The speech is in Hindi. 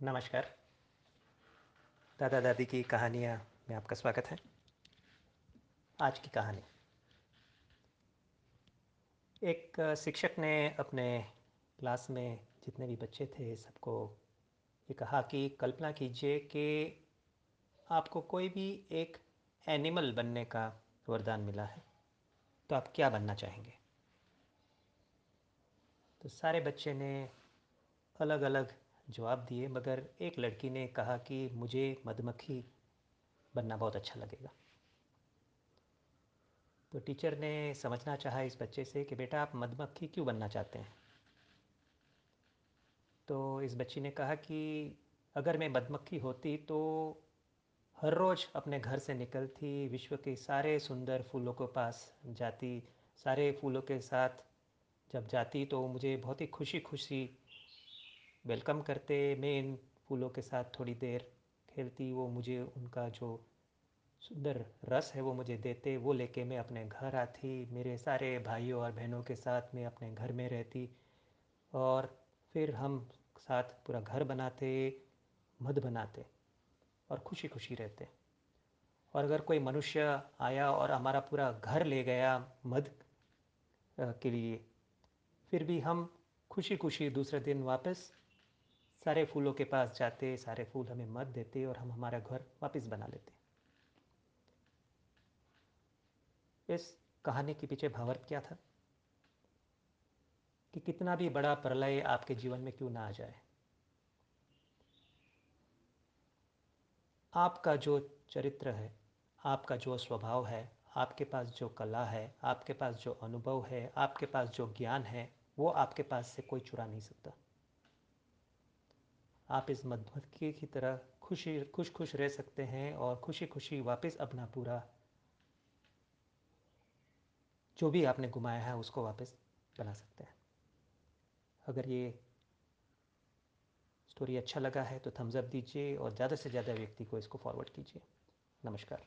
नमस्कार। दादा दादी की कहानियाँ में आपका स्वागत है। आज की कहानी। एक शिक्षक ने अपने क्लास में जितने भी बच्चे थे, सबको ये कहा कि कल्पना कीजिए कि आपको कोई भी एक एनिमल बनने का वरदान मिला है तो आप क्या बनना चाहेंगे? तो सारे बच्चे ने अलग अलग जवाब दिए, मगर एक लड़की ने कहा कि मुझे मधुमक्खी बनना बहुत अच्छा लगेगा। तो टीचर ने समझना चाहा इस बच्चे से कि बेटा आप मधुमक्खी क्यों बनना चाहते हैं? तो इस बच्ची ने कहा कि अगर मैं मधुमक्खी होती तो हर रोज़ अपने घर से निकलती, विश्व के सारे सुंदर फूलों के पास जाती, सारे फूलों के साथ जब जाती तो मुझे बहुत ही खुशी खुशी वेलकम करते मैं इन फूलों के साथ थोड़ी देर खेलती, वो मुझे उनका जो सुंदर रस है वो मुझे देते, वो लेके मैं अपने घर आती, मेरे सारे भाइयों और बहनों के साथ मैं अपने घर में रहती और फिर हम साथ पूरा घर बनाते मध बनाते और खुशी खुशी रहते। और अगर कोई मनुष्य आया और हमारा पूरा घर ले गया मध के लिए, फिर भी हम खुशी खुशी दूसरे दिन वापस सारे फूलों के पास जाते, सारे फूल हमें मत देते और हम हमारा घर वापस बना लेते। इस कहानी के पीछे भावार्थ क्या था? कि कितना भी बड़ा प्रलय आपके जीवन में क्यों ना आ जाए। आपका जो चरित्र है, आपका जो स्वभाव है, आपके पास जो कला है, आपके पास जो अनुभव है, आपके पास जो ज्ञान है, वो आपके पास से कोई चुरा नहीं सकता। आप इस मधुमक्खी की तरह खुशी खुश खुश रह सकते हैं और खुशी खुशी वापस अपना पूरा, जो भी आपने घुमाया है, उसको वापस बना सकते हैं। अगर ये स्टोरी अच्छा लगा है तो थम्सअप दीजिए और ज़्यादा से ज़्यादा व्यक्ति को इसको फॉरवर्ड कीजिए। नमस्कार।